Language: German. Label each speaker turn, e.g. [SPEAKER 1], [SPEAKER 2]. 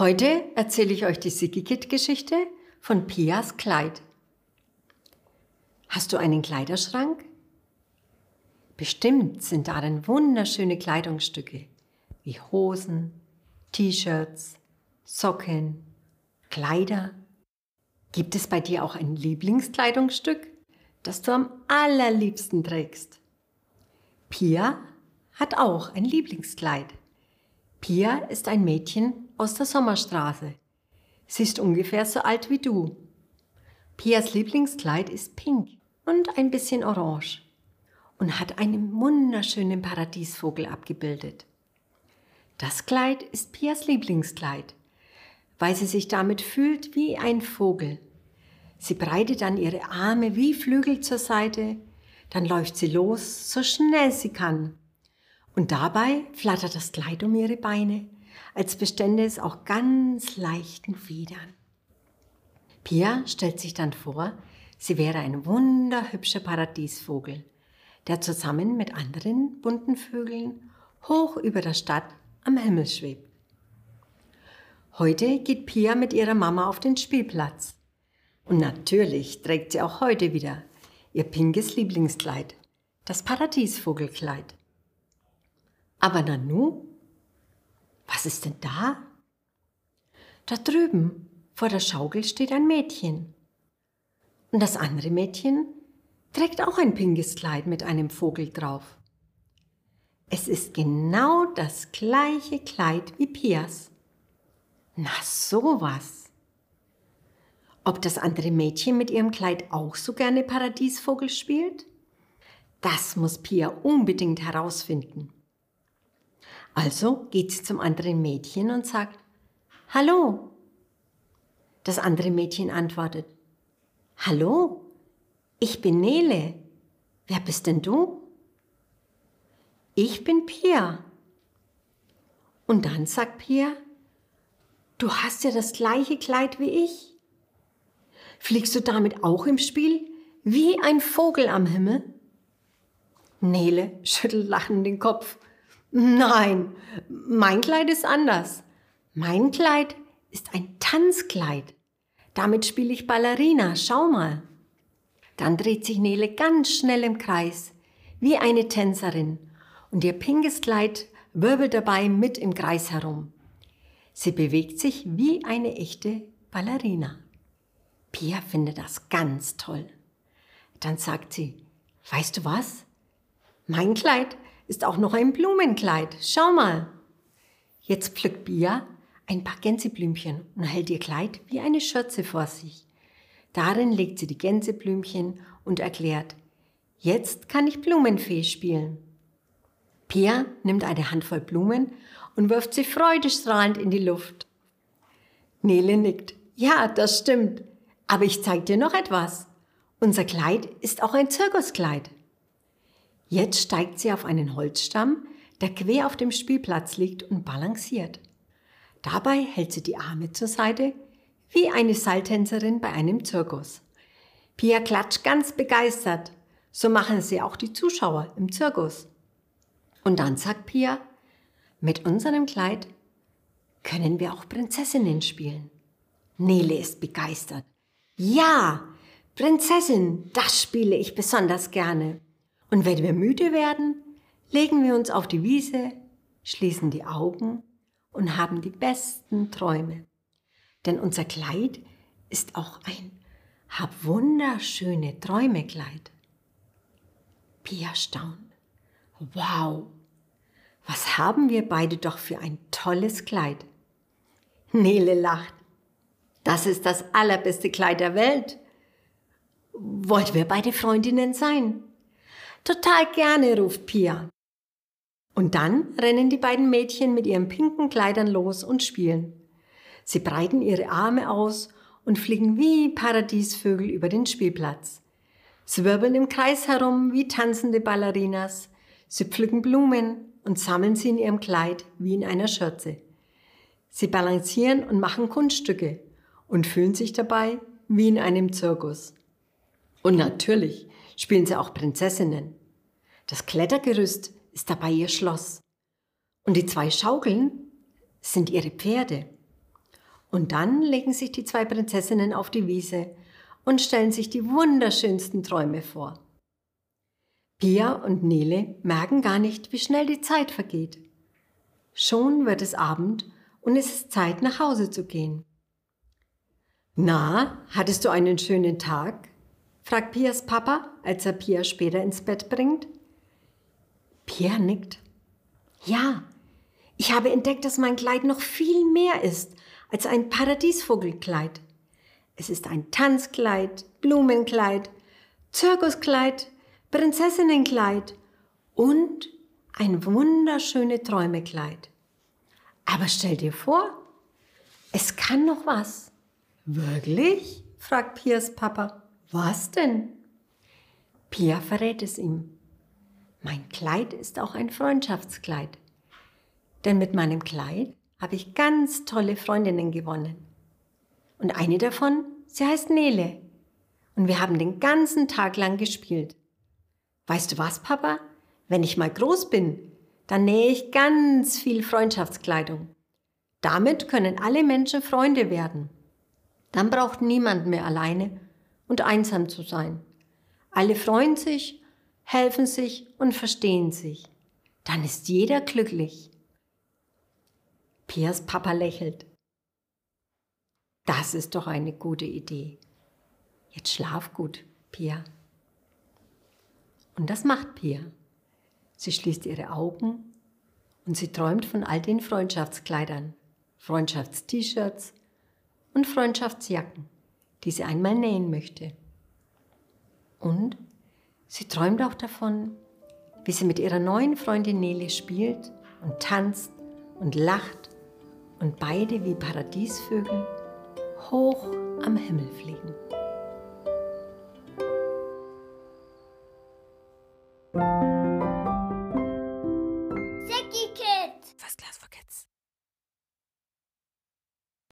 [SPEAKER 1] Heute erzähle ich euch die Sigikit-Geschichte von Pias Kleid. Hast du einen Kleiderschrank? Bestimmt sind darin wunderschöne Kleidungsstücke wie Hosen, T-Shirts, Socken, Kleider. Gibt es bei dir auch ein Lieblingskleidungsstück, das du am allerliebsten trägst? Pia hat auch ein Lieblingskleid. Pia ist ein Mädchen aus der Sommerstraße. Sie ist ungefähr so alt wie du. Pias Lieblingskleid ist pink und ein bisschen orange und hat einen wunderschönen Paradiesvogel abgebildet. Das Kleid ist Pias Lieblingskleid, weil sie sich damit fühlt wie ein Vogel. Sie breitet dann ihre Arme wie Flügel zur Seite, dann läuft sie los, so schnell sie kann. Und dabei flattert das Kleid um ihre Beine, als bestände es auch ganz leichten Federn. Pia stellt sich dann vor, sie wäre ein wunderhübscher Paradiesvogel, der zusammen mit anderen bunten Vögeln hoch über der Stadt am Himmel schwebt. Heute geht Pia mit ihrer Mama auf den Spielplatz. Und natürlich trägt sie auch heute wieder ihr pinkes Lieblingskleid, das Paradiesvogelkleid. Aber Nanu, was ist denn da? Da drüben vor der Schaukel steht ein Mädchen. Und das andere Mädchen trägt auch ein pinkes Kleid mit einem Vogel drauf. Es ist genau das gleiche Kleid wie Pias. Na sowas. Ob das andere Mädchen mit ihrem Kleid auch so gerne Paradiesvogel spielt? Das muss Pia unbedingt herausfinden. Also geht sie zum anderen Mädchen und sagt, Hallo. Das andere Mädchen antwortet, Hallo, ich bin Nele. Wer bist denn du? Ich bin Pia. Und dann sagt Pia, du hast ja das gleiche Kleid wie ich. Fliegst du damit auch im Spiel wie ein Vogel am Himmel? Nele schüttelt lachend den Kopf. Nein, mein Kleid ist anders. Mein Kleid ist ein Tanzkleid. Damit spiele ich Ballerina, schau mal. Dann dreht sich Nele ganz schnell im Kreis, wie eine Tänzerin, und ihr pinkes Kleid wirbelt dabei mit im Kreis herum. Sie bewegt sich wie eine echte Ballerina. Pia findet das ganz toll. Dann sagt sie, weißt du was? Mein Kleid ist auch noch ein Blumenkleid. Schau mal. Jetzt pflückt Bia ein paar Gänseblümchen und hält ihr Kleid wie eine Schürze vor sich. Darin legt sie die Gänseblümchen und erklärt, jetzt kann ich Blumenfee spielen. Pia nimmt eine Handvoll Blumen und wirft sie freudestrahlend in die Luft. Nele nickt. Ja, das stimmt. Aber ich zeig dir noch etwas. Unser Kleid ist auch ein Zirkuskleid. Jetzt steigt sie auf einen Holzstamm, der quer auf dem Spielplatz liegt und balanciert. Dabei hält sie die Arme zur Seite, wie eine Seiltänzerin bei einem Zirkus. Pia klatscht ganz begeistert. So machen sie auch die Zuschauer im Zirkus. Und dann sagt Pia, mit unserem Kleid können wir auch Prinzessinnen spielen. Nele ist begeistert. Ja, Prinzessin, das spiele ich besonders gerne. Und wenn wir müde werden, legen wir uns auf die Wiese, schließen die Augen und haben die besten Träume. Denn unser Kleid ist auch ein hab wunderschöne Träumekleid. Pia staunt. Wow, was haben wir beide doch für ein tolles Kleid. Nele lacht. Das ist das allerbeste Kleid der Welt. Wollt wir beide Freundinnen sein? Total gerne, ruft Pia. Und dann rennen die beiden Mädchen mit ihren pinken Kleidern los und spielen. Sie breiten ihre Arme aus und fliegen wie Paradiesvögel über den Spielplatz. Sie wirbeln im Kreis herum wie tanzende Ballerinas. Sie pflücken Blumen und sammeln sie in ihrem Kleid wie in einer Schürze. Sie balancieren und machen Kunststücke und fühlen sich dabei wie in einem Zirkus. Und natürlich spielen sie auch Prinzessinnen. Das Klettergerüst ist dabei ihr Schloss. Und die zwei Schaukeln sind ihre Pferde. Und dann legen sich die zwei Prinzessinnen auf die Wiese und stellen sich die wunderschönsten Träume vor. Pia und Nele merken gar nicht, wie schnell die Zeit vergeht. Schon wird es Abend und es ist Zeit, nach Hause zu gehen. Na, hattest du einen schönen Tag? Fragt Pias Papa, als er Pia später ins Bett bringt. Pia nickt. Ja, ich habe entdeckt, dass mein Kleid noch viel mehr ist als ein Paradiesvogelkleid. Es ist ein Tanzkleid, Blumenkleid, Zirkuskleid, Prinzessinnenkleid und ein wunderschöne Träumekleid. Aber stell dir vor, es kann noch was. Wirklich? fragt Pias Papa. Was denn? Pia verrät es ihm. Mein Kleid ist auch ein Freundschaftskleid. Denn mit meinem Kleid habe ich ganz tolle Freundinnen gewonnen. Und eine davon, sie heißt Nele. Und wir haben den ganzen Tag lang gespielt. Weißt du was, Papa? Wenn ich mal groß bin, dann nähe ich ganz viel Freundschaftskleidung. Damit können alle Menschen Freunde werden. Dann braucht niemand mehr alleine und einsam zu sein. Alle freuen sich, helfen sich und verstehen sich. Dann ist jeder glücklich. Piers Papa lächelt. Das ist doch eine gute Idee. Jetzt schlaf gut, Pia. Und das macht Pia. Sie schließt ihre Augen und sie träumt von all den Freundschaftskleidern, Freundschafts-T-Shirts und Freundschaftsjacken, die sie einmal nähen möchte. Und sie träumt auch davon, wie sie mit ihrer neuen Freundin Nele spielt und tanzt und lacht und beide wie Paradiesvögel hoch am Himmel fliegen.